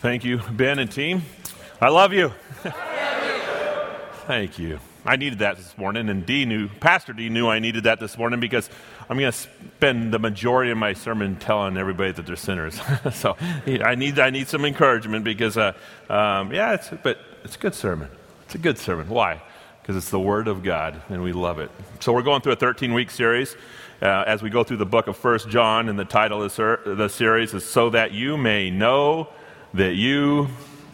Thank you, Ben and team. I love you. Thank you. I needed that this morning, and D knew, Pastor D knew I needed that this morning because I'm going to spend the majority of my sermon telling everybody that they're sinners. so I need, I need some encouragement because, uh, um, yeah, it's, but it's a good sermon. It's a good sermon. Why? Because it's the Word of God, and we love it. So we're going through a 13 week series. Uh, as we go through the book of First John, and the title of the series is So That You May Know That You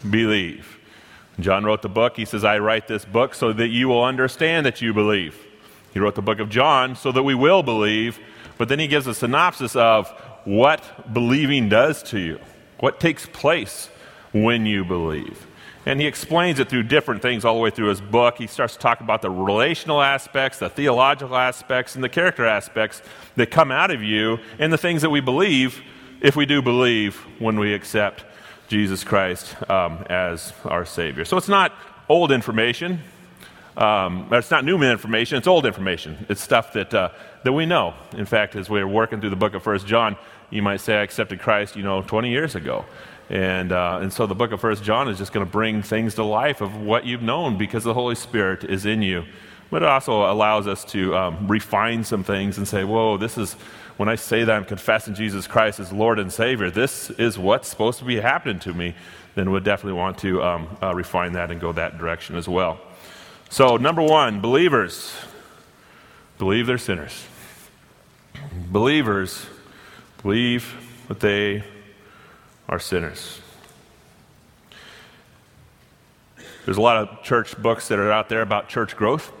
Believe. John wrote the book. He says, I write this book so that you will understand that you believe. He wrote the book of John so that we will believe, but then he gives a synopsis of what believing does to you, what takes place when you believe. And he explains it through different things all the way through his book. He starts to talk about the relational aspects, the theological aspects, and the character aspects that come out of you, and the things that we believe if we do believe when we accept Jesus Christ um, as our Savior. So it's not old information. Um, it's not new information. It's old information. It's stuff that, uh, that we know. In fact, as we're working through the book of First John, you might say, I accepted Christ, you know, 20 years ago. And, uh, and so the book of First John is just going to bring things to life of what you've known because the Holy Spirit is in you. But it also allows us to um, refine some things and say, whoa, this is, when I say that I'm confessing Jesus Christ as Lord and Savior, this is what's supposed to be happening to me, then we'll definitely want to um, uh, refine that and go that direction as well. So, number one, believers believe they're sinners. Believers believe that they are sinners. There's a lot of church books that are out there about church growth.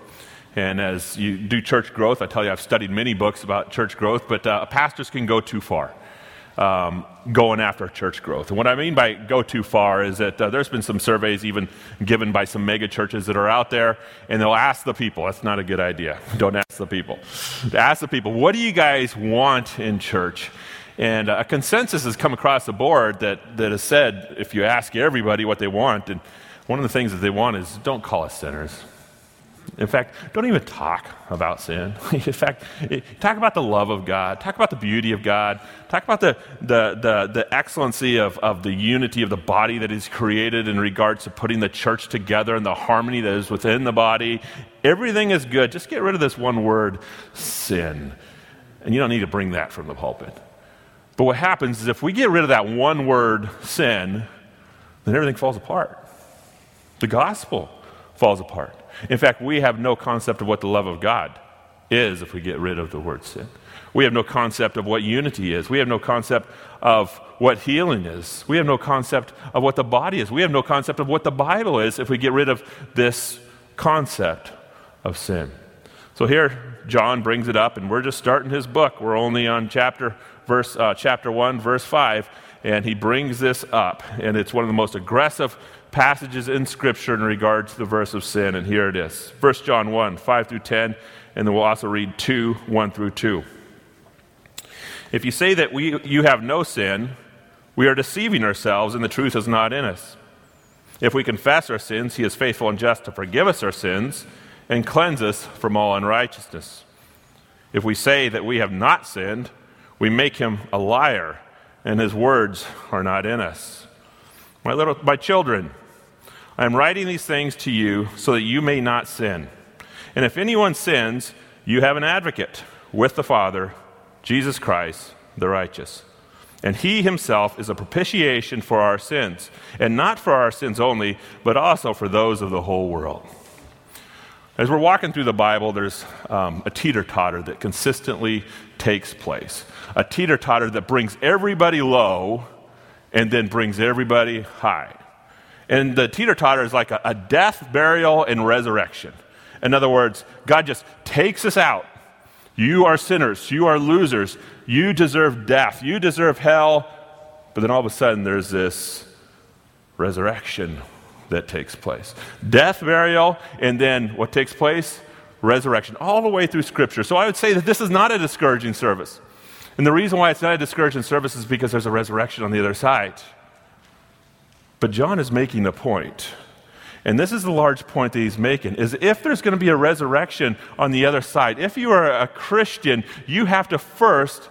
And as you do church growth, I tell you, I've studied many books about church growth, but uh, pastors can go too far. Um, going after church growth. And what I mean by go too far is that uh, there's been some surveys even given by some mega churches that are out there, and they'll ask the people. That's not a good idea. Don't ask the people. ask the people, what do you guys want in church? And uh, a consensus has come across the board that, that has said if you ask everybody what they want, and one of the things that they want is don't call us sinners. In fact, don't even talk about sin. In fact, eh, talk about the love of God. Talk about the beauty of God. Talk about the, the, the, the excellency of, of the unity of the body that He's created in regards to putting the church together and the harmony that is within the body. Everything is good. Just get rid of this one word, sin. And you don't need to bring that from the pulpit. But what happens is if we get rid of that one word, sin, then everything falls apart. The gospel falls apart. In fact, we have no concept of what the love of God is if we get rid of the word sin. We have no concept of what unity is. We have no concept of what healing is. We have no concept of what the body is. We have no concept of what the Bible is if we get rid of this concept of sin. So here, John brings it up, and we're just starting his book. We're only on chapter, verse, uh, chapter 1, verse 5, and he brings this up. And it's one of the most aggressive passages in Scripture in regard to the verse of sin, and here it is 1 John 1 5 through 10, and then we'll also read 2 1 through 2. If you say that we, you have no sin, we are deceiving ourselves, and the truth is not in us. If we confess our sins, He is faithful and just to forgive us our sins and cleanse us from all unrighteousness. If we say that we have not sinned, we make Him a liar, and His words are not in us. My little, my children, I am writing these things to you so that you may not sin. And if anyone sins, you have an advocate with the Father, Jesus Christ, the righteous. And he himself is a propitiation for our sins, and not for our sins only, but also for those of the whole world. As we're walking through the Bible, there's um, a teeter totter that consistently takes place. A teeter totter that brings everybody low and then brings everybody high. And the teeter totter is like a, a death, burial, and resurrection. In other words, God just takes us out. You are sinners. You are losers. You deserve death. You deserve hell. But then all of a sudden, there's this resurrection that takes place death, burial, and then what takes place? Resurrection, all the way through Scripture. So I would say that this is not a discouraging service. And the reason why it's not a discouraging service is because there's a resurrection on the other side. But John is making point. And this is the large point that he's making is if there's going to be a resurrection on the other side, if you are a Christian, you have to first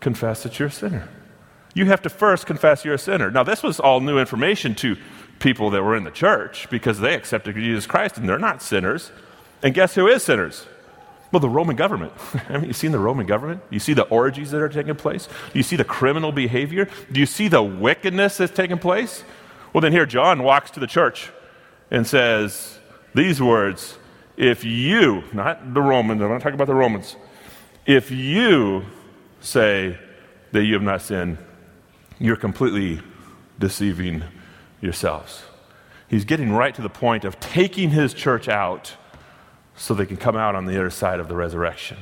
confess that you're a sinner. you have to first confess you're a sinner. Now, this was all new information to people that were in the church because they accepted Jesus Christ and they're not sinners. And guess who is sinners? Well, the Roman government. I mean, you seen the Roman government? You see the orgies that are taking place? Do you see the criminal behavior? Do you see the wickedness that's taking place? Well, then here John walks to the church and says these words If you, not the Romans, I'm not talking about the Romans, if you say that you have not sinned, you're completely deceiving yourselves. He's getting right to the point of taking his church out so they can come out on the other side of the resurrection.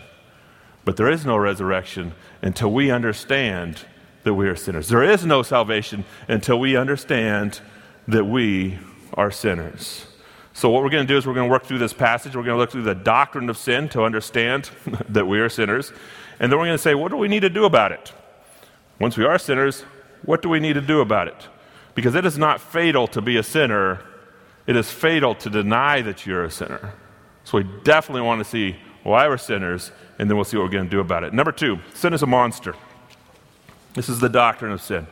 But there is no resurrection until we understand that we are sinners. There is no salvation until we understand that we are sinners. So, what we're going to do is we're going to work through this passage. We're going to look through the doctrine of sin to understand that we are sinners. And then we're going to say, what do we need to do about it? Once we are sinners, what do we need to do about it? Because it is not fatal to be a sinner, it is fatal to deny that you're a sinner. So we definitely want to see why we're sinners, and then we'll see what we're going to do about it. Number two, sin is a monster. This is the doctrine of sin.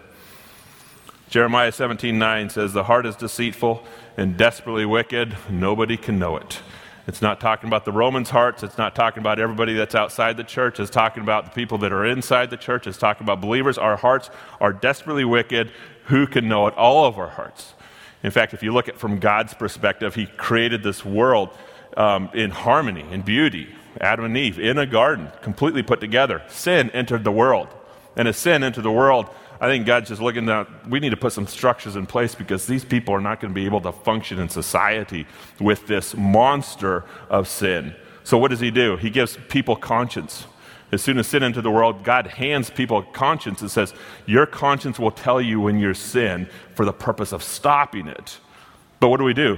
Jeremiah 17 9 says, The heart is deceitful and desperately wicked. Nobody can know it. It's not talking about the Romans' hearts. It's not talking about everybody that's outside the church. It's talking about the people that are inside the church. It's talking about believers. Our hearts are desperately wicked. Who can know it? All of our hearts. In fact, if you look at from God's perspective, He created this world um, in harmony, in beauty. Adam and Eve in a garden, completely put together. Sin entered the world. And a sin into the world, I think God's just looking at, we need to put some structures in place because these people are not going to be able to function in society with this monster of sin. So, what does He do? He gives people conscience. As soon as sin entered the world, God hands people conscience and says, Your conscience will tell you when you're sin for the purpose of stopping it. But what do we do?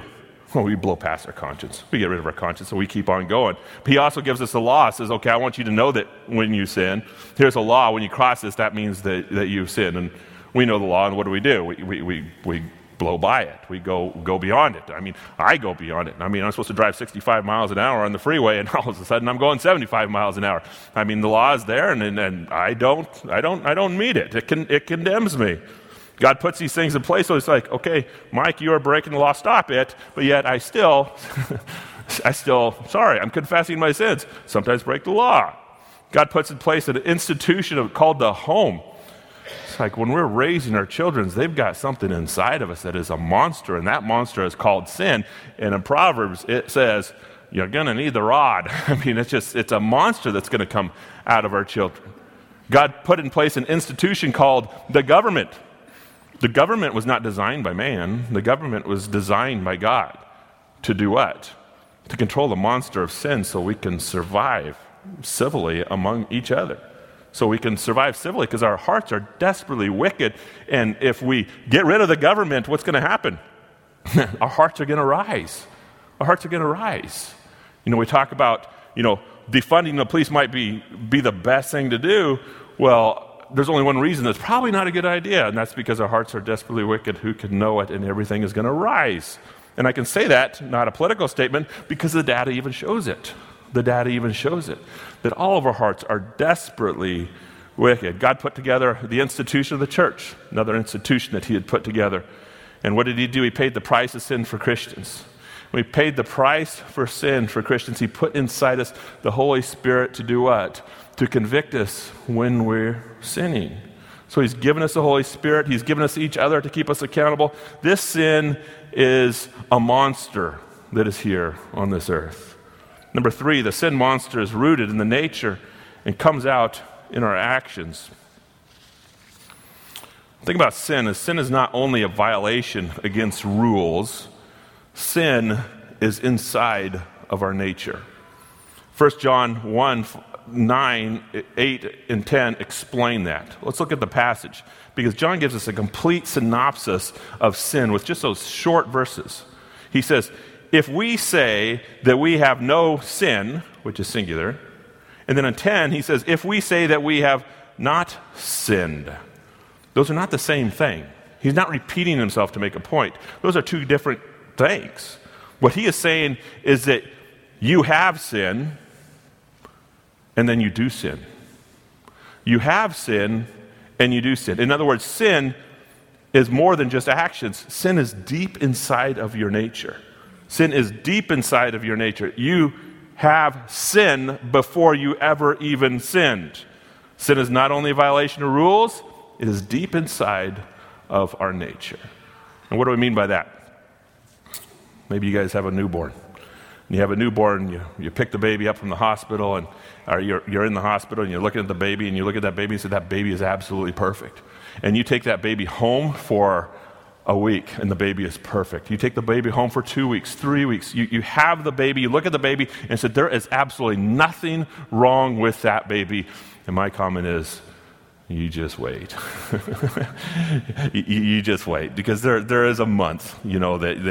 Well, we blow past our conscience. We get rid of our conscience and we keep on going. But he also gives us a law. Says, okay, I want you to know that when you sin, here's a law. When you cross this, that means that, that you've sinned. And we know the law, and what do we do? We, we, we, we blow by it. We go, go beyond it. I mean, I go beyond it. I mean, I'm supposed to drive 65 miles an hour on the freeway, and all of a sudden I'm going 75 miles an hour. I mean, the law is there, and, and, and I, don't, I, don't, I don't meet it. It, can, it condemns me. God puts these things in place so it's like, okay, Mike, you are breaking the law, stop it. But yet I still, I still, sorry, I'm confessing my sins. Sometimes break the law. God puts in place an institution of, called the home. It's like when we're raising our children, they've got something inside of us that is a monster, and that monster is called sin. And in Proverbs, it says, You're going to need the rod. I mean, it's just, it's a monster that's going to come out of our children. God put in place an institution called the government. The government was not designed by man, the government was designed by God to do what? To control the monster of sin so we can survive civilly among each other. So we can survive civilly because our hearts are desperately wicked. And if we get rid of the government, what's going to happen? our hearts are going to rise. Our hearts are going to rise. You know, we talk about, you know, defunding the police might be, be the best thing to do. Well, there's only one reason that's probably not a good idea, and that's because our hearts are desperately wicked. Who can know it? And everything is going to rise. And I can say that, not a political statement, because the data even shows it. The data even shows it. That all of our hearts are desperately wicked. God put together the institution of the church, another institution that He had put together. And what did He do? He paid the price of sin for Christians. He paid the price for sin for Christians, He put inside us the Holy Spirit to do what? To convict us when we're sinning. So he's given us the Holy Spirit, he's given us each other to keep us accountable. This sin is a monster that is here on this earth. Number three, the sin monster is rooted in the nature and comes out in our actions. Think about sin sin is not only a violation against rules, sin is inside of our nature. 1 John 1 9, 8, and 10 explain that. Let's look at the passage because John gives us a complete synopsis of sin with just those short verses. He says, If we say that we have no sin, which is singular, and then in 10, he says, If we say that we have not sinned, those are not the same thing. He's not repeating himself to make a point. Those are two different things. What he is saying is that you have sin and then you do sin. You have sin, and you do sin. In other words, sin is more than just actions, sin is deep inside of your nature. Sin is deep inside of your nature. You have sin before you ever even sinned. Sin is not only a violation of rules, it is deep inside of our nature. And what do I mean by that? Maybe you guys have a newborn. You have a newborn, you, you pick the baby up from the hospital, and or you're, you're in the hospital and you're looking at the baby, and you look at that baby and say, That baby is absolutely perfect. And you take that baby home for a week and the baby is perfect. You take the baby home for two weeks, three weeks. You, you have the baby, you look at the baby and said, There is absolutely nothing wrong with that baby. And my comment is, you just wait. you, you, just wait because there, there is a month, you know, that,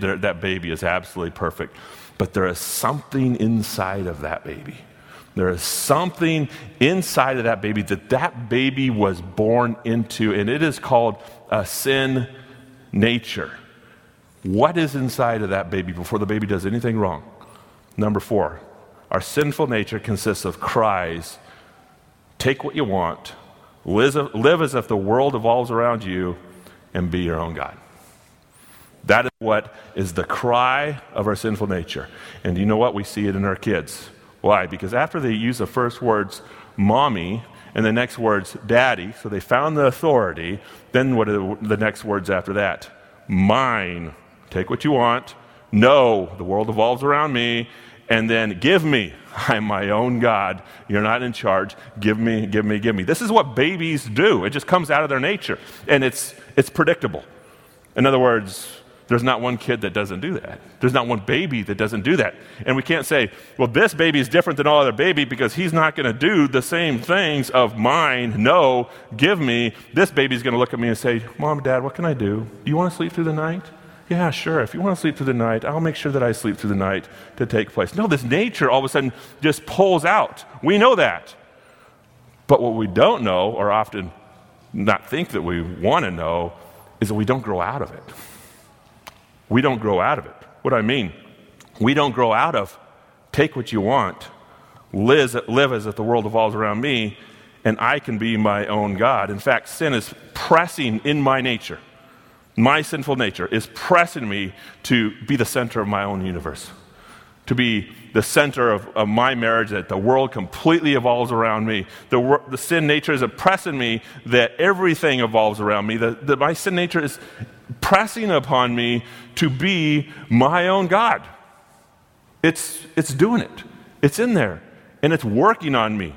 that, that baby is absolutely perfect. But there is something inside of that baby. There is something inside of that baby that that baby was born into, and it is called a sin nature. What is inside of that baby before the baby does anything wrong? Number four, our sinful nature consists of cries take what you want, live, as if the world evolves around you, and be your own God. That is what is the cry of our sinful nature. And you know what? We see it in our kids. Why? Because after they use the first words, mommy, and the next words, daddy, so they found the authority, then what are the next words after that? Mine. Take what you want. No, the world evolves around me. And then give me. I'm my own God. You're not in charge. Give me, give me, give me. This is what babies do. It just comes out of their nature. And it's, it's predictable. In other words, there's not one kid that doesn't do that. There's not one baby that doesn't do that. And we can't say, well, this baby is different than all other baby because he's not going to do the same things of mine. No, give me. This baby's going to look at me and say, Mom, Dad, what can I do? Do you want to sleep through the night? Yeah, sure. If you want to sleep through the night, I'll make sure that I sleep through the night to take place. No, this nature all of a sudden just pulls out. We know that. But what we don't know, or often not think that we want to know, is that we don't grow out of it. We don't grow out of it. What do I mean? We don't grow out of take what you want, live, live as if the world evolves around me, and I can be my own God. In fact, sin is pressing in my nature. My sinful nature is pressing me to be the center of my own universe, to be the center of, of my marriage, that the world completely evolves around me. The, the sin nature is oppressing me, that everything evolves around me. The, the, my sin nature is pressing upon me to be my own God. It's, it's doing it, it's in there, and it's working on me.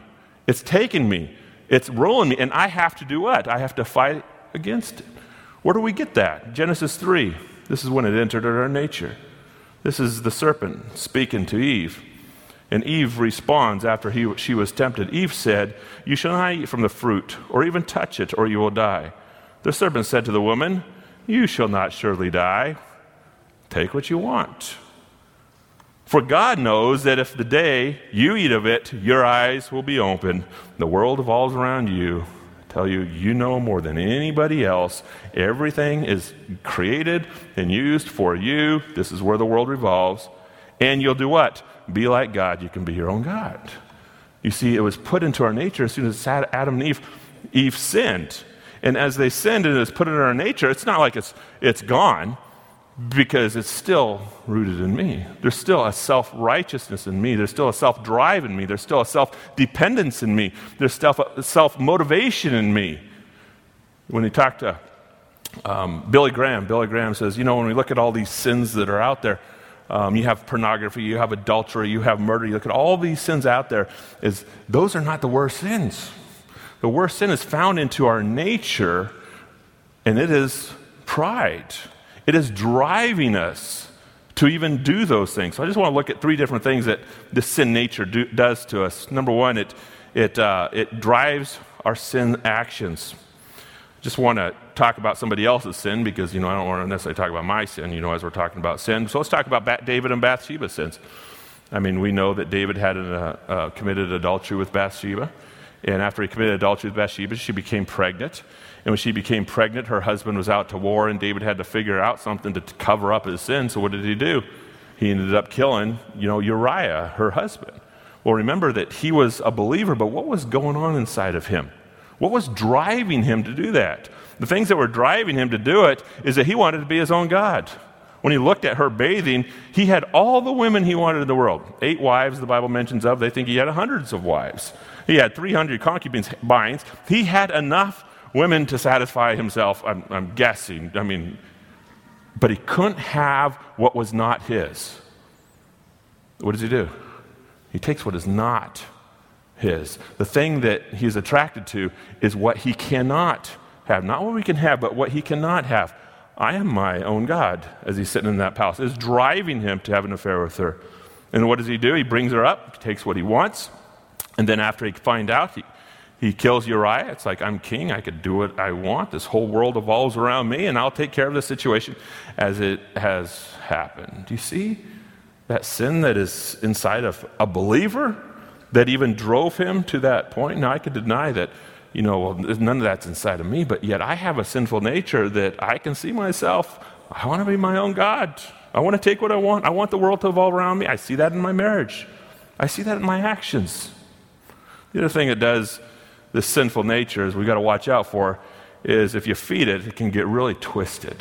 It's taking me, it's rolling me, and I have to do what? I have to fight against it. Where do we get that? Genesis 3. This is when it entered our nature. This is the serpent speaking to Eve. And Eve responds after he, she was tempted. Eve said, You shall not eat from the fruit, or even touch it, or you will die. The serpent said to the woman, You shall not surely die. Take what you want. For God knows that if the day you eat of it, your eyes will be open, the world evolves around you. Tell you, you know more than anybody else. Everything is created and used for you. This is where the world revolves. And you'll do what? Be like God. You can be your own God. You see, it was put into our nature as soon as Adam and Eve, Eve sinned. And as they sinned and it was put into our nature, it's not like it's, it's gone because it's still rooted in me. There's still a self righteousness in me. There's still a self drive in me. There's still a self dependence in me. There's self motivation in me. When he talked to um, Billy Graham, Billy Graham says, You know, when we look at all these sins that are out there, um, you have pornography, you have adultery, you have murder, you look at all these sins out there, is those are not the worst sins. The worst sin is found into our nature, and it is pride. It is driving us to even do those things. So I just want to look at three different things that this sin nature do, does to us. Number one, it, it, uh, it drives our sin actions. Just want to talk about somebody else's sin because, you know, I don't want to necessarily talk about my sin, you know, as we're talking about sin. So let's talk about David and Bathsheba's sins. I mean, we know that David had an, uh, uh, committed adultery with Bathsheba. And after he committed adultery with Bathsheba, she became pregnant. And when she became pregnant, her husband was out to war, and David had to figure out something to cover up his sin. So what did he do? He ended up killing, you know, Uriah, her husband. Well, remember that he was a believer, but what was going on inside of him? What was driving him to do that? The things that were driving him to do it is that he wanted to be his own God. When he looked at her bathing, he had all the women he wanted in the world. Eight wives, the Bible mentions of. They think he had hundreds of wives. He had 300 concubines. He had enough women to satisfy himself, I'm, I'm guessing. I mean, but he couldn't have what was not his. What does he do? He takes what is not his. The thing that he's attracted to is what he cannot have. Not what we can have, but what he cannot have. I am my own God, as he's sitting in that palace. Is driving him to have an affair with her. And what does he do? He brings her up, takes what he wants, and then after he finds out, he, he kills Uriah. It's like, I'm king. I could do what I want. This whole world evolves around me, and I'll take care of the situation as it has happened. Do you see that sin that is inside of a believer that even drove him to that point? Now, I could deny that you know, well, none of that's inside of me, but yet I have a sinful nature that I can see myself. I want to be my own God. I want to take what I want. I want the world to evolve around me. I see that in my marriage. I see that in my actions. The other thing it does, this sinful nature, is we got to watch out for, is if you feed it, it can get really twisted.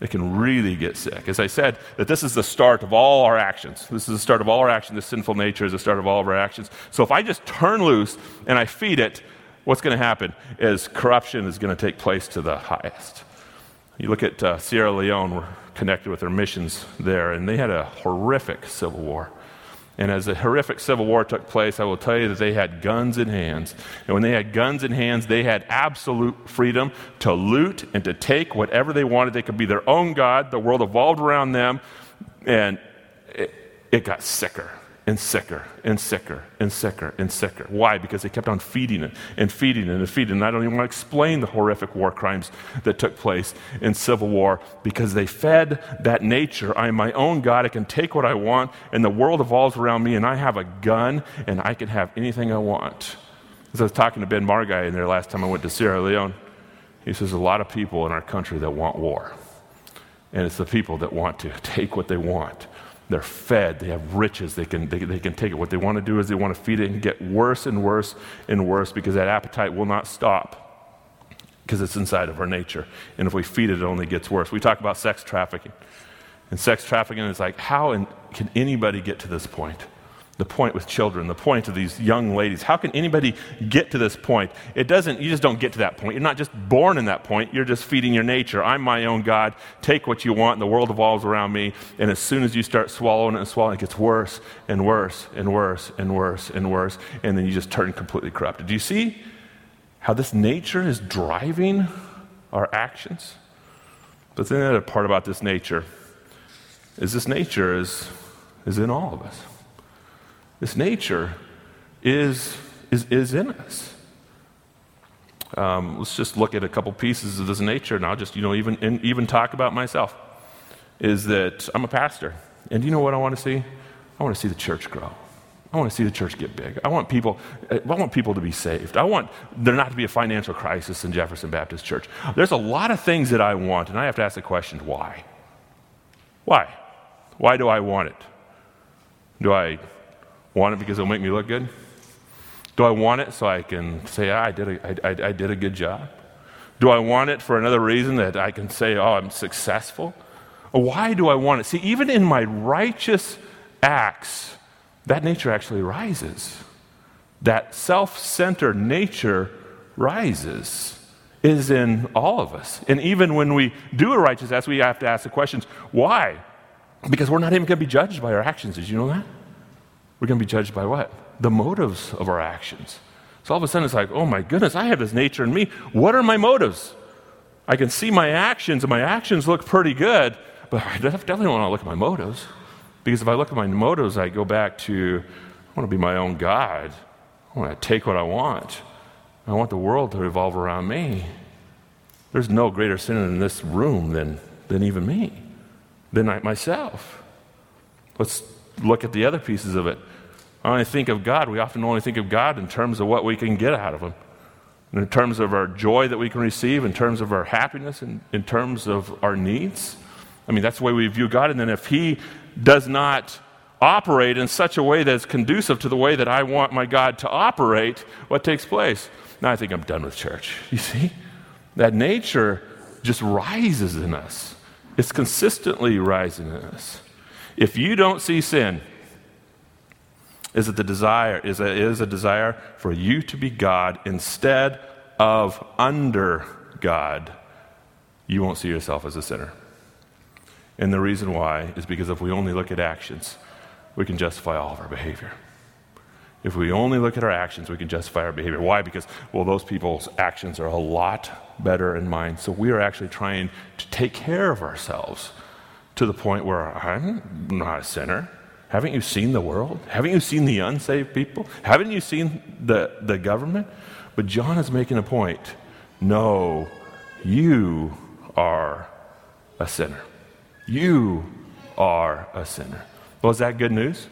It can really get sick. As I said, that this is the start of all our actions. This is the start of all our actions. This sinful nature is the start of all of our actions. So if I just turn loose and I feed it, what's going to happen is corruption is going to take place to the highest. You look at uh, Sierra Leone, we're connected with their missions there, and they had a horrific civil war. And as the horrific civil war took place, I will tell you that they had guns in hands. And when they had guns in hands, they had absolute freedom to loot and to take whatever they wanted. They could be their own God. The world evolved around them, and it, it got sicker and sicker and sicker and sicker and sicker. Why? Because they kept on feeding it and feeding it and feeding it. And I don't even want to explain the horrific war crimes that took place in Civil War because they fed that nature. I am my own God. I can take what I want, and the world evolves around me, and I have a gun, and I can have anything I want. As I was talking to Ben Margai in there last time I went to Sierra Leone, he says, a lot of people in our country that want war. And it's the people that want to take what they want they're fed. They have riches. They can, they, they can take it. What they want to do is they want to feed it and get worse and worse and worse because that appetite will not stop because it's inside of our nature. And if we feed it, it only gets worse. We talk about sex trafficking. And sex trafficking is like, how in, can anybody get to this point? The point with children, the point of these young ladies. How can anybody get to this point? It doesn't, you just don't get to that point. You're not just born in that point, you're just feeding your nature. I'm my own God. Take what you want, and the world evolves around me. And as soon as you start swallowing it and swallowing it, gets worse and worse and worse and worse and worse. And then you just turn completely corrupted. Do you see how this nature is driving our actions? But then the other part about this nature is this nature is, is in all of us. This nature is, is, is in us. Um, let's just look at a couple pieces of this nature, and I'll just, you know, even, even talk about myself. Is that I'm a pastor. And you know what I want to see? I want to see the church grow. I want to see the church get big. I want people, I want people to be saved. I want there not to be a financial crisis in Jefferson Baptist Church. There's a lot of things that I want, and I have to ask the question why? Why? Why do I want it? Do I Want it because it'll make me look good? Do I want it so I can say, ah, I, did a, I, I, I did a good job? Do I want it for another reason that I can say, oh, I'm successful? Why do I want it? See, even in my righteous acts, that nature actually rises. That self centered nature rises, is in all of us. And even when we do a righteous act, we have to ask the questions why? Because we're not even going to be judged by our actions. Did you know that? We're going to be judged by what? The motives of our actions. So all of a sudden it's like, oh my goodness, I have this nature in me. What are my motives? I can see my actions, and my actions look pretty good, but I definitely don't want to look at my motives. Because if I look at my motives, I go back to, I want to be my own God. I want to take what I want. I want the world to revolve around me. There's no greater sinner in this room than, than even me, than I, myself. Let's look at the other pieces of it. I only think of God, we often only think of God in terms of what we can get out of Him, in terms of our joy that we can receive, in terms of our happiness, in, in terms of our needs. I mean, that's the way we view God. And then if He does not operate in such a way that's conducive to the way that I want my God to operate, what takes place? now I think I'm done with church. You see? That nature just rises in us. It's consistently rising in us. If you don't see sin, is it the desire? Is it is a desire for you to be God instead of under God? You won't see yourself as a sinner. And the reason why is because if we only look at actions, we can justify all of our behavior. If we only look at our actions, we can justify our behavior. Why? Because, well, those people's actions are a lot better than mine. So we are actually trying to take care of ourselves to the point where I'm not a sinner. Haven't you seen the world? Haven't you seen the unsaved people? Haven't you seen the, the government? But John is making a point. No, you are a sinner. You are a sinner. Well, is that good news?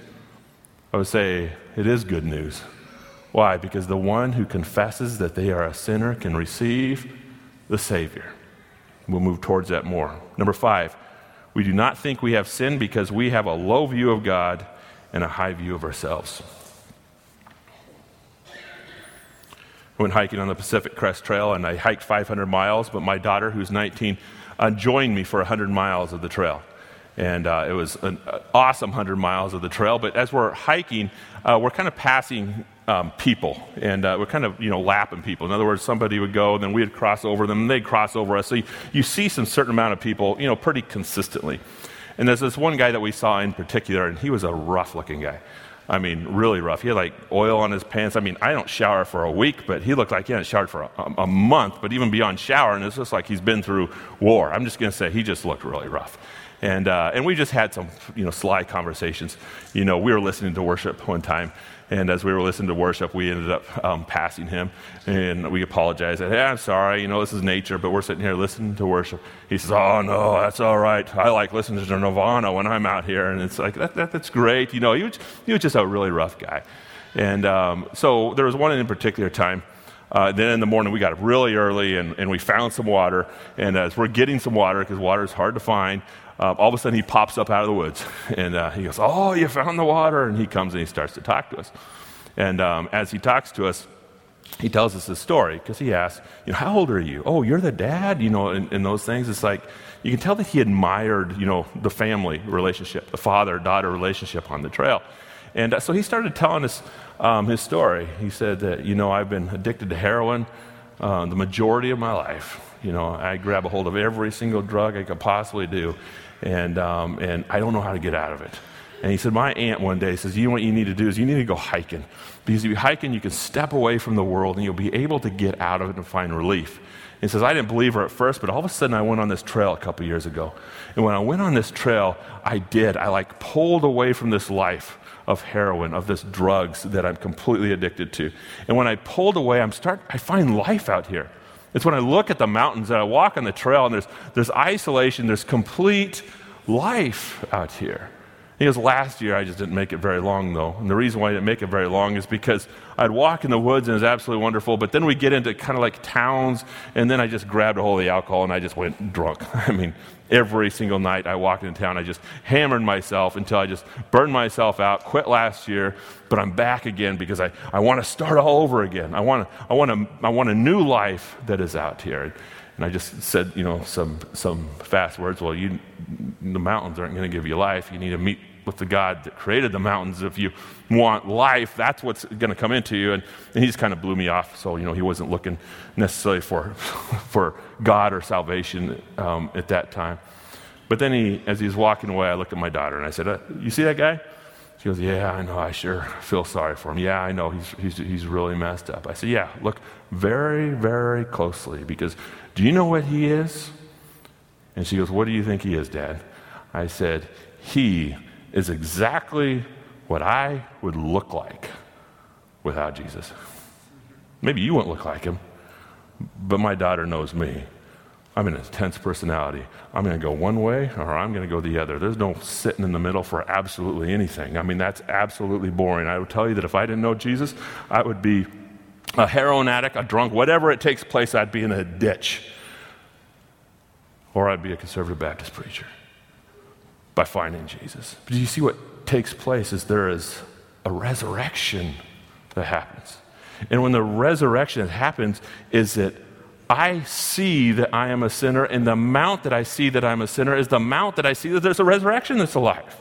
I would say it is good news. Why? Because the one who confesses that they are a sinner can receive the Savior. We'll move towards that more. Number five, we do not think we have sinned because we have a low view of God and a high view of ourselves. I went hiking on the Pacific Crest Trail and I hiked 500 miles, but my daughter, who's 19, uh, joined me for 100 miles of the trail. And uh, it was an awesome 100 miles of the trail. But as we're hiking, uh, we're kind of passing um, people, and uh, we're kind of you know lapping people. In other words, somebody would go, and then we'd cross over them, and they'd cross over us. So you, you see some certain amount of people, you know, pretty consistently. And there's this one guy that we saw in particular, and he was a rough-looking guy. I mean, really rough. He had like oil on his pants. I mean, I don't shower for a week, but he looked like he hadn't showered for a, a month, but even beyond shower, and it's just like he's been through war. I'm just going to say he just looked really rough. And, uh, and we just had some, you know, sly conversations. You know, we were listening to worship one time, and as we were listening to worship, we ended up um, passing him, and we apologized. Said, hey, I'm sorry, you know, this is nature, but we're sitting here listening to worship. He says, oh, no, that's all right. I like listening to Nirvana when I'm out here. And it's like, that, that that's great. You know, he was, he was just a really rough guy. And um, so there was one in particular time uh, then in the morning, we got up really early and, and we found some water. And as we're getting some water, because water is hard to find, uh, all of a sudden he pops up out of the woods. And uh, he goes, Oh, you found the water. And he comes and he starts to talk to us. And um, as he talks to us, he tells us his story because he asks, you know, how old are you? Oh, you're the dad, you know, and, and, those things. It's like you can tell that he admired, you know, the family relationship, the father daughter relationship on the trail. And uh, so he started telling us um, his story. He said that, you know, I've been addicted to heroin uh, the majority of my life. You know, I grab a hold of every single drug I could possibly do, and, um, and I don't know how to get out of it. And he said, My aunt one day says, You know what you need to do is you need to go hiking. Because if you hiking, you can step away from the world and you'll be able to get out of it and find relief. And he says, I didn't believe her at first, but all of a sudden I went on this trail a couple years ago. And when I went on this trail, I did. I like pulled away from this life of heroin, of this drugs that I'm completely addicted to. And when I pulled away, I'm start, I find life out here. It's when I look at the mountains and I walk on the trail and there's, there's isolation, there's complete life out here. He goes, Last year I just didn't make it very long, though. And the reason why I didn't make it very long is because I'd walk in the woods and it was absolutely wonderful, but then we get into kind of like towns, and then I just grabbed a hold of the alcohol and I just went drunk. I mean, every single night I walked into town, I just hammered myself until I just burned myself out, quit last year, but I'm back again because I, I want to start all over again. I want, I, want a, I want a new life that is out here. And I just said, you know, some, some fast words. Well, you, the mountains aren't going to give you life. You need to meet with the God that created the mountains. If you want life, that's what's going to come into you. And, and he just kind of blew me off. So, you know, he wasn't looking necessarily for, for God or salvation um, at that time. But then he, as he was walking away, I looked at my daughter and I said, uh, You see that guy? She goes, Yeah, I know. I sure feel sorry for him. Yeah, I know. He's, he's, he's really messed up. I said, Yeah, look very, very closely because do you know what he is? And she goes, What do you think he is, Dad? I said, He is exactly what I would look like without Jesus. Maybe you won't look like him, but my daughter knows me. I'm an intense personality. I'm going to go one way or I'm going to go the other. There's no sitting in the middle for absolutely anything. I mean, that's absolutely boring. I would tell you that if I didn't know Jesus, I would be a heroin addict, a drunk, whatever it takes place, I'd be in a ditch. Or I'd be a conservative Baptist preacher by finding Jesus. But do you see what takes place is there is a resurrection that happens. And when the resurrection happens, is that I see that I am a sinner, and the amount that I see that I'm a sinner is the amount that I see that there's a resurrection that's alive.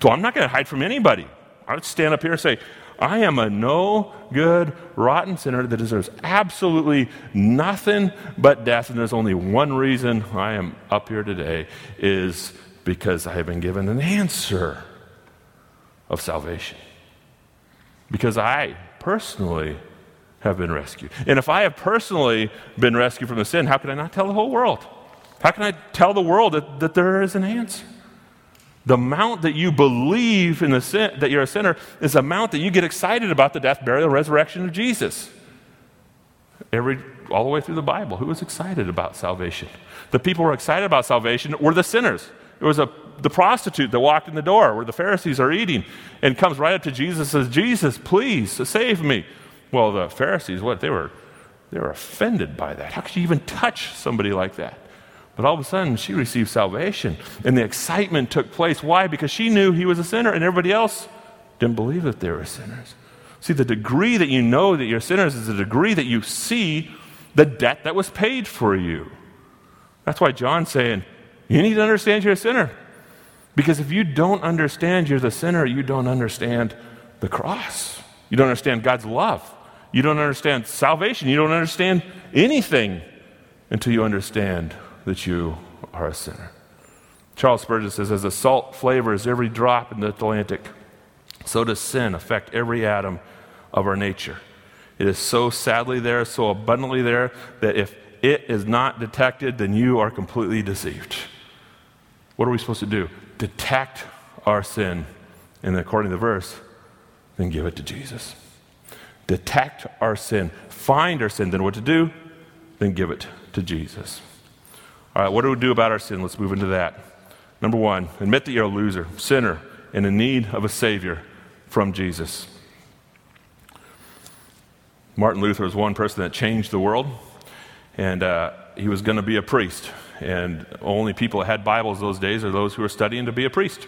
So I'm not going to hide from anybody. I would stand up here and say, I am a no good, rotten sinner that deserves absolutely nothing but death. And there's only one reason I am up here today is because I have been given an answer of salvation. Because I personally have been rescued. And if I have personally been rescued from the sin, how can I not tell the whole world? How can I tell the world that, that there is an answer? The amount that you believe in the sin, that you're a sinner is the amount that you get excited about the death, burial, and resurrection of Jesus. Every, all the way through the Bible, who was excited about salvation? The people who were excited about salvation were the sinners. It was a, the prostitute that walked in the door where the Pharisees are eating and comes right up to Jesus and says, Jesus, please save me. Well, the Pharisees, what? They were, they were offended by that. How could you even touch somebody like that? But all of a sudden, she received salvation. And the excitement took place. Why? Because she knew he was a sinner, and everybody else didn't believe that they were sinners. See, the degree that you know that you're sinners is the degree that you see the debt that was paid for you. That's why John's saying, you need to understand you're a sinner. Because if you don't understand you're the sinner, you don't understand the cross. You don't understand God's love. You don't understand salvation. You don't understand anything until you understand that you are a sinner. Charles Spurgeon says, As the salt flavors every drop in the Atlantic, so does sin affect every atom of our nature. It is so sadly there, so abundantly there, that if it is not detected, then you are completely deceived. What are we supposed to do? Detect our sin, and according to the verse, then give it to Jesus. Detect our sin, find our sin, then what to do? Then give it to Jesus. All right, what do we do about our sin? Let's move into that. Number one, admit that you're a loser, sinner, and in need of a Savior from Jesus. Martin Luther was one person that changed the world, and uh, he was going to be a priest. And only people that had Bibles those days are those who were studying to be a priest.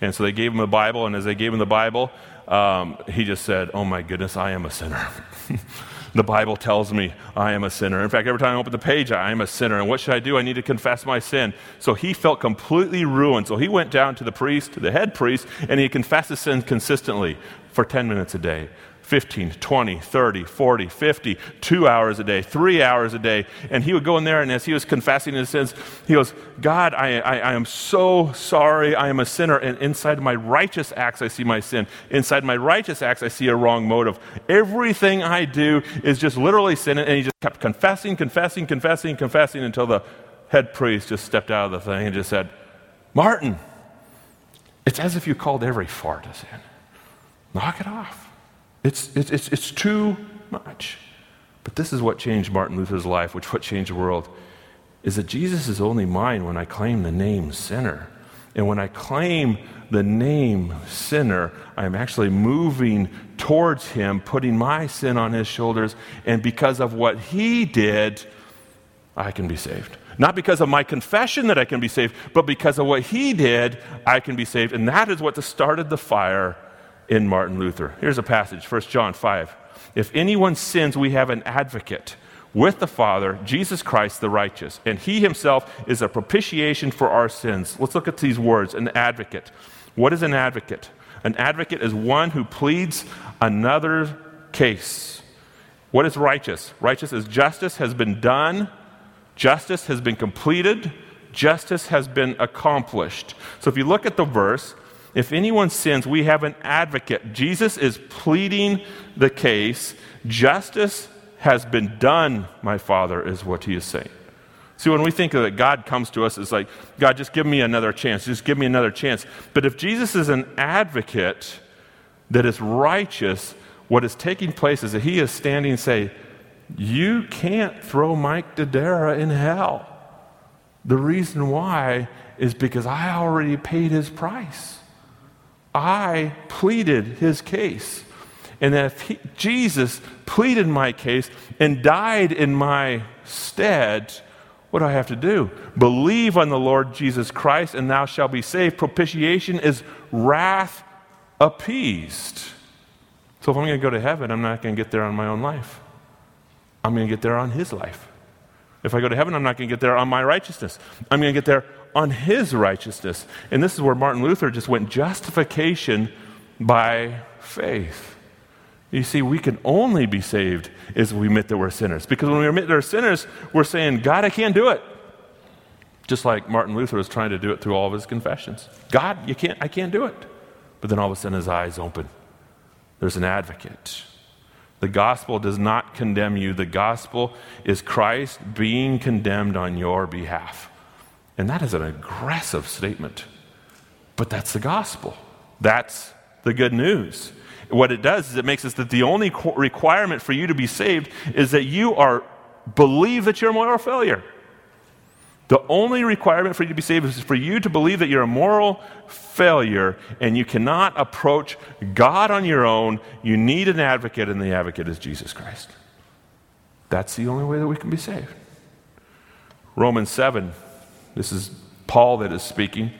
And so they gave him a Bible, and as they gave him the Bible, um, he just said, Oh my goodness, I am a sinner. The Bible tells me I am a sinner. In fact, every time I open the page, I am a sinner. And what should I do? I need to confess my sin. So he felt completely ruined. So he went down to the priest, the head priest, and he confessed his sin consistently for 10 minutes a day. 15, 20, 30, 40, 50, two hours a day, three hours a day. And he would go in there, and as he was confessing his sins, he goes, God, I, I, I, am so sorry. I am a sinner. And inside my righteous acts, I see my sin. Inside my righteous acts, I see a wrong motive. Everything I do is just literally sin. And he just kept confessing, confessing, confessing, confessing until the head priest just stepped out of the thing and just said, Martin, it's as if you called every fart a sin. Knock it off. It's, it's, it's, too much. But this is what changed Martin Luther's life, which what changed the world, is that Jesus is only mine when I claim the name sinner. And when I claim the name sinner, I'm actually moving towards him, putting my sin on his shoulders, and because of what he did, I can be saved. Not because of my confession that I can be saved, but because of what he did, I can be saved. And that is what started the fire in Martin Luther. Here's a passage, 1 John 5. If anyone sins, we have an advocate with the Father, Jesus Christ the righteous, and he himself is a propitiation for our sins. Let's look at these words an advocate. What is an advocate? An advocate is one who pleads another case. What is righteous? Righteous is justice has been done, justice has been completed, justice has been accomplished. So if you look at the verse, if anyone sins, we have an advocate. Jesus is pleading the case. Justice has been done, my Father, is what he is saying. See, when we think that God comes to us, it's like, God, just give me another chance. Just give me another chance. But if Jesus is an advocate that is righteous, what is taking place is that he is standing and saying, You can't throw Mike Dodera in hell. The reason why is because I already paid his price. I pleaded his case. And if he, Jesus pleaded my case and died in my stead, what do I have to do? Believe on the Lord Jesus Christ, and thou shalt be saved. Propitiation is wrath appeased. So if I'm going to go to heaven, I'm not going to get there on my own life. I'm going to get there on his life. If I go to heaven, I'm not going to get there on my righteousness. I'm going to get there on his righteousness. And this is where Martin Luther just went justification by faith. You see, we can only be saved as we admit that we're sinners. Because when we admit that we're sinners, we're saying, God, I can't do it. Just like Martin Luther was trying to do it through all of his confessions. God, you can't, I can't do it. But then all of a sudden his eyes open. There's an advocate. The gospel does not condemn you. The gospel is Christ being condemned on your behalf. And that is an aggressive statement. But that's the gospel. That's the good news. What it does is it makes us that the only requirement for you to be saved is that you are believe that you're a moral failure. The only requirement for you to be saved is for you to believe that you're a moral failure and you cannot approach God on your own. You need an advocate, and the advocate is Jesus Christ. That's the only way that we can be saved. Romans 7, this is Paul that is speaking.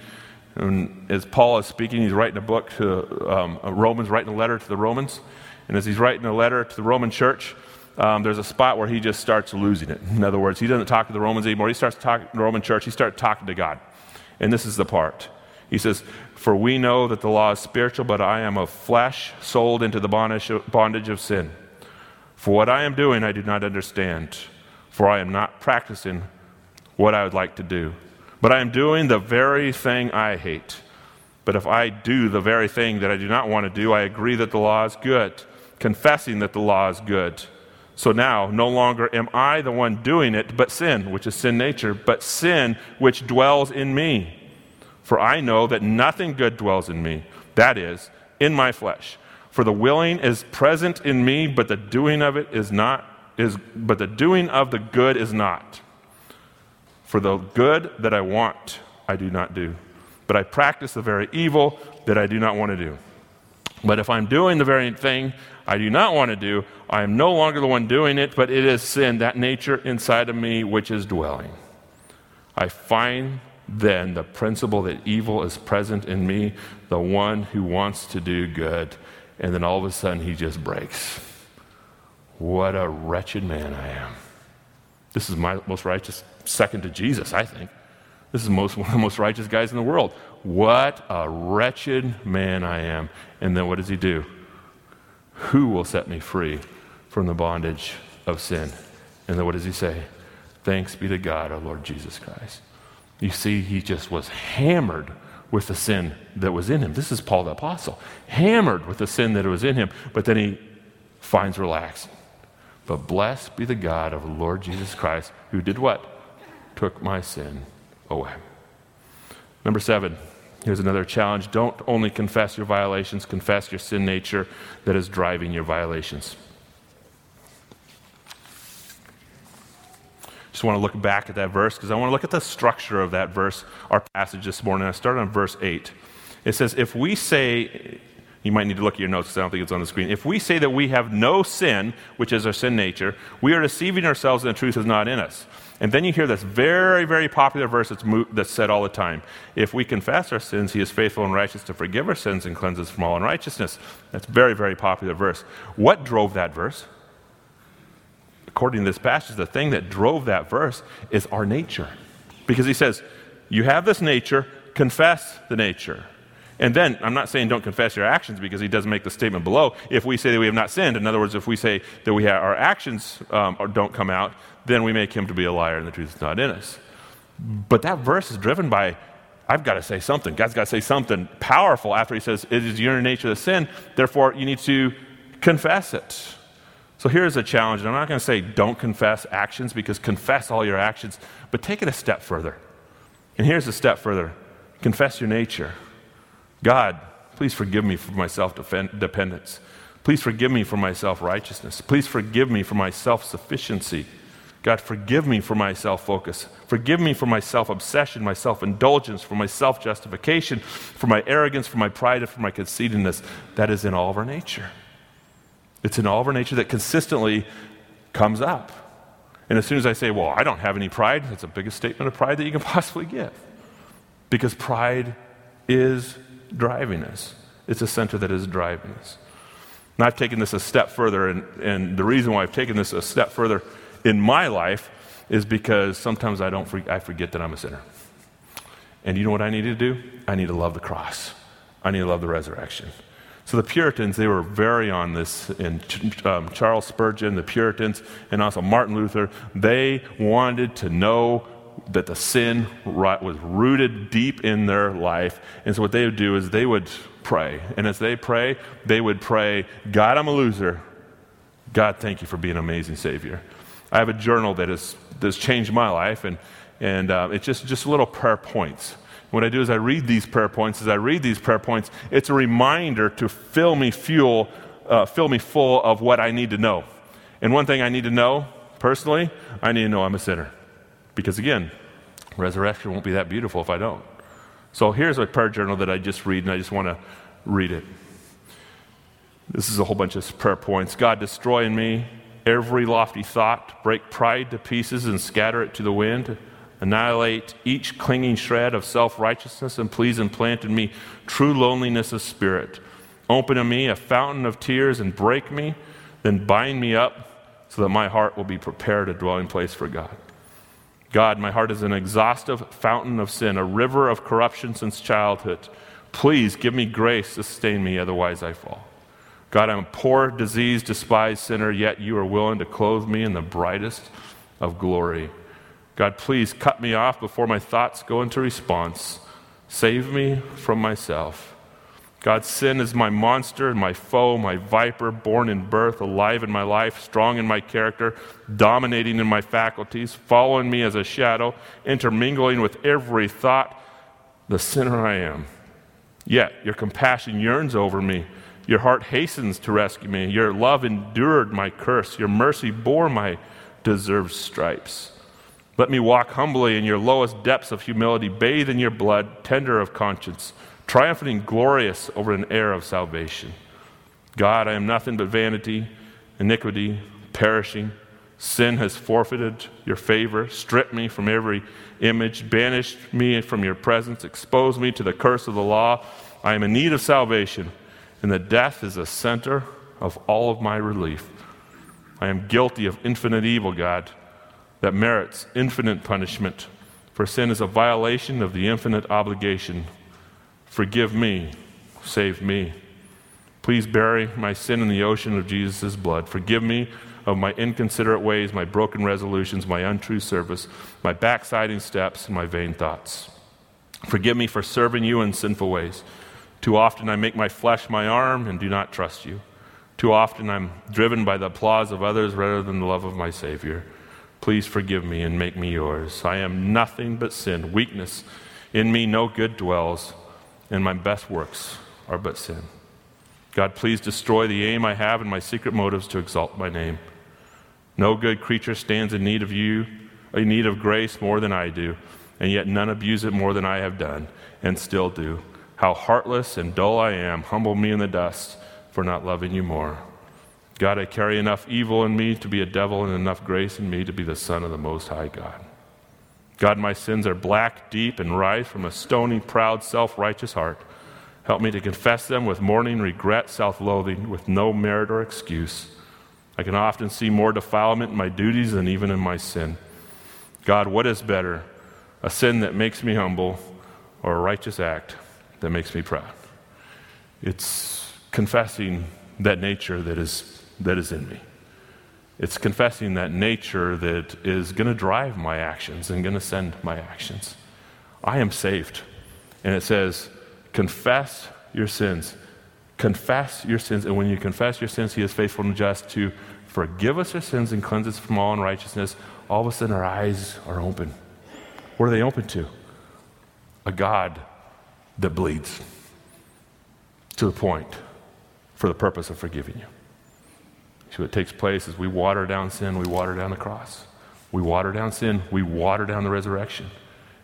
And as Paul is speaking, he's writing a book to um, Romans, writing a letter to the Romans. And as he's writing a letter to the Roman church, um, there's a spot where he just starts losing it. In other words, he doesn't talk to the Romans anymore. He starts talking to the Roman church. He starts talking to God. And this is the part. He says, For we know that the law is spiritual, but I am of flesh, sold into the bondage of sin. For what I am doing, I do not understand, for I am not practicing what I would like to do. But I am doing the very thing I hate. But if I do the very thing that I do not want to do, I agree that the law is good, confessing that the law is good. So now, no longer am I the one doing it, but sin, which is sin nature, but sin which dwells in me. For I know that nothing good dwells in me, that is, in my flesh. For the willing is present in me, but the doing of it is not, is, but the doing of the good is not. For the good that I want, I do not do, but I practice the very evil that I do not want to do. But if I'm doing the very thing I do not want to do, I am no longer the one doing it, but it is sin, that nature inside of me which is dwelling. I find then the principle that evil is present in me, the one who wants to do good. And then all of a sudden he just breaks. What a wretched man I am. This is my most righteous, second to Jesus, I think. This is most, one of the most righteous guys in the world. What a wretched man I am. And then what does he do? Who will set me free from the bondage of sin? And then what does he say? Thanks be to God, our Lord Jesus Christ. You see, he just was hammered with the sin that was in him. This is Paul the Apostle, hammered with the sin that was in him, but then he finds relaxing. But blessed be the God of the Lord Jesus Christ, who did what? Took my sin away. Number seven, here's another challenge. Don't only confess your violations, confess your sin nature that is driving your violations. Just want to look back at that verse because I want to look at the structure of that verse, our passage this morning. I started on verse 8. It says, If we say, you might need to look at your notes because I don't think it's on the screen. If we say that we have no sin, which is our sin nature, we are deceiving ourselves and the truth is not in us. And then you hear this very, very popular verse that's, mo- that's said all the time. If we confess our sins, he is faithful and righteous to forgive our sins and cleanse us from all unrighteousness. That's very, very popular verse. What drove that verse? according to this passage, the thing that drove that verse is our nature. Because he says, You have this nature, confess the nature. And then, I'm not saying don't confess your actions because he does make the statement below. If we say that we have not sinned, in other words, if we say that we have, our actions um, don't come out, then we make him to be a liar and the truth is not in us. But that verse is driven by, I've got to say something. God's got to say something powerful after he says, It is your nature to sin, therefore you need to confess it. So here's a challenge. I'm not going to say don't confess actions because confess all your actions, but take it a step further. And here's a step further confess your nature. God, please forgive me for my self dependence. Please forgive me for my self righteousness. Please forgive me for my self sufficiency. God, forgive me for my self focus. Forgive me for my self obsession, my self indulgence, for my self justification, for my arrogance, for my pride, and for my conceitedness. That is in all of our nature. It's in all of our nature that consistently comes up. And as soon as I say, well, I don't have any pride, that's the biggest statement of pride that you can possibly give. Because pride is driving us, it's a center that is driving us. And I've taken this a step further, and, and the reason why I've taken this a step further in my life is because sometimes I don't I forget that I'm a sinner. And you know what I need to do? I need to love the cross. I need to love the resurrection. So the Puritans, they were very on this, and um, Charles Spurgeon, the Puritans, and also Martin Luther, they wanted to know that the sin was rooted deep in their life. And so what they would do is they would pray. And as they pray, they would pray, God, I'm a loser. God, thank you for being an amazing Savior. I have a journal that has, that has changed my life, and, and uh, it's just, just little prayer points. What I do is I read these prayer points. As I read these prayer points, it's a reminder to fill me fuel, uh, fill me full of what I need to know. And one thing I need to know personally, I need to know I'm a sinner. Because again, resurrection won't be that beautiful if I don't. So here's a prayer journal that I just read, and I just want to read it. This is a whole bunch of prayer points. God, destroy in me every lofty thought, break pride to pieces and scatter it to the wind. Annihilate each clinging shred of self righteousness, and please implant in me true loneliness of spirit. Open in me a fountain of tears and break me, then bind me up so that my heart will be prepared a dwelling place for God. God, my heart is an exhaustive fountain of sin, a river of corruption since childhood. Please give me grace, sustain me, otherwise I fall. God, I'm a poor, diseased, despised sinner, yet you are willing to clothe me in the brightest of glory. God, please cut me off before my thoughts go into response. Save me from myself. God, sin is my monster my foe, my viper, born in birth, alive in my life, strong in my character, dominating in my faculties, following me as a shadow, intermingling with every thought, the sinner I am. Yet your compassion yearns over me. Your heart hastens to rescue me. Your love endured my curse. Your mercy bore my deserved stripes. Let me walk humbly in your lowest depths of humility, bathe in your blood, tender of conscience, triumphant and glorious over an heir of salvation. God, I am nothing but vanity, iniquity, perishing. Sin has forfeited your favor, stripped me from every image, banished me from your presence, exposed me to the curse of the law. I am in need of salvation, and the death is the center of all of my relief. I am guilty of infinite evil, God that merits infinite punishment, for sin is a violation of the infinite obligation. Forgive me, save me. Please bury my sin in the ocean of Jesus' blood. Forgive me of my inconsiderate ways, my broken resolutions, my untrue service, my backsliding steps, and my vain thoughts. Forgive me for serving you in sinful ways. Too often I make my flesh my arm and do not trust you. Too often I'm driven by the applause of others rather than the love of my Savior. Please forgive me and make me yours. I am nothing but sin, weakness. In me no good dwells, and my best works are but sin. God, please destroy the aim I have and my secret motives to exalt my name. No good creature stands in need of you, in need of grace more than I do, and yet none abuse it more than I have done, and still do. How heartless and dull I am. Humble me in the dust for not loving you more. God, I carry enough evil in me to be a devil and enough grace in me to be the Son of the Most High God. God, my sins are black, deep, and rise from a stony, proud, self righteous heart. Help me to confess them with mourning, regret, self loathing, with no merit or excuse. I can often see more defilement in my duties than even in my sin. God, what is better, a sin that makes me humble or a righteous act that makes me proud? It's confessing that nature that is that is in me. It's confessing that nature that is going to drive my actions and going to send my actions. I am saved. And it says, confess your sins. Confess your sins. And when you confess your sins, He is faithful and just to forgive us our sins and cleanse us from all unrighteousness. All of a sudden, our eyes are open. What are they open to? A God that bleeds to the point for the purpose of forgiving you. So what takes place is we water down sin, we water down the cross. We water down sin, we water down the resurrection.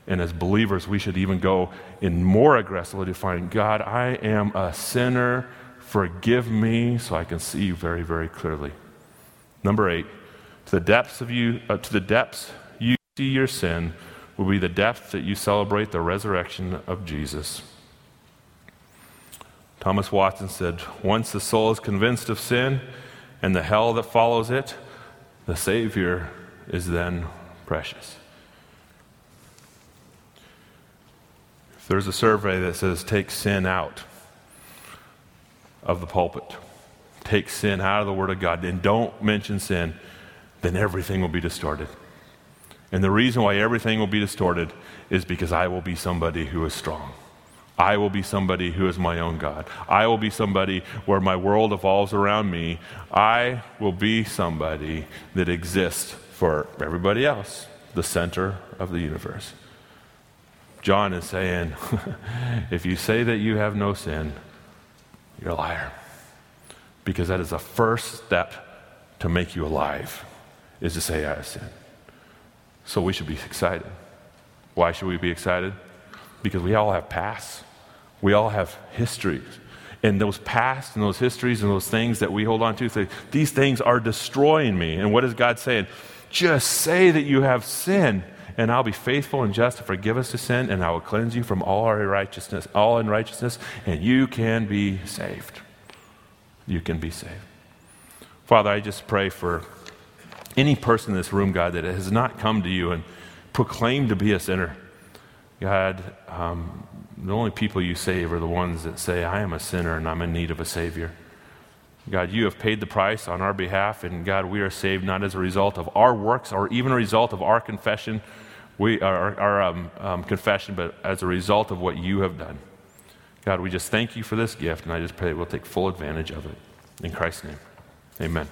And as believers, we should even go in more aggressively to find God, I am a sinner. Forgive me so I can see you very, very clearly. Number eight, to the depths of you, uh, to the depths you see your sin will be the depth that you celebrate the resurrection of Jesus. Thomas Watson said, Once the soul is convinced of sin and the hell that follows it, the Savior is then precious. If there's a survey that says, Take sin out of the pulpit, take sin out of the Word of God, and don't mention sin, then everything will be distorted. And the reason why everything will be distorted is because I will be somebody who is strong. I will be somebody who is my own God. I will be somebody where my world evolves around me. I will be somebody that exists for everybody else, the center of the universe. John is saying, if you say that you have no sin, you're a liar. Because that is the first step to make you alive, is to say I have sin. So we should be excited. Why should we be excited? Because we all have pasts. We all have histories. And those past and those histories and those things that we hold on to, say, these things are destroying me. And what is God saying? Just say that you have sin, and I'll be faithful and just to forgive us the sin, and I will cleanse you from all our righteousness, all unrighteousness, and you can be saved. You can be saved. Father, I just pray for any person in this room, God, that has not come to you and proclaimed to be a sinner. God, um, the only people you save are the ones that say, I am a sinner and I'm in need of a Savior. God, you have paid the price on our behalf, and God, we are saved not as a result of our works or even a result of our confession, we, our, our um, um, confession, but as a result of what you have done. God, we just thank you for this gift, and I just pray that we'll take full advantage of it. In Christ's name, amen.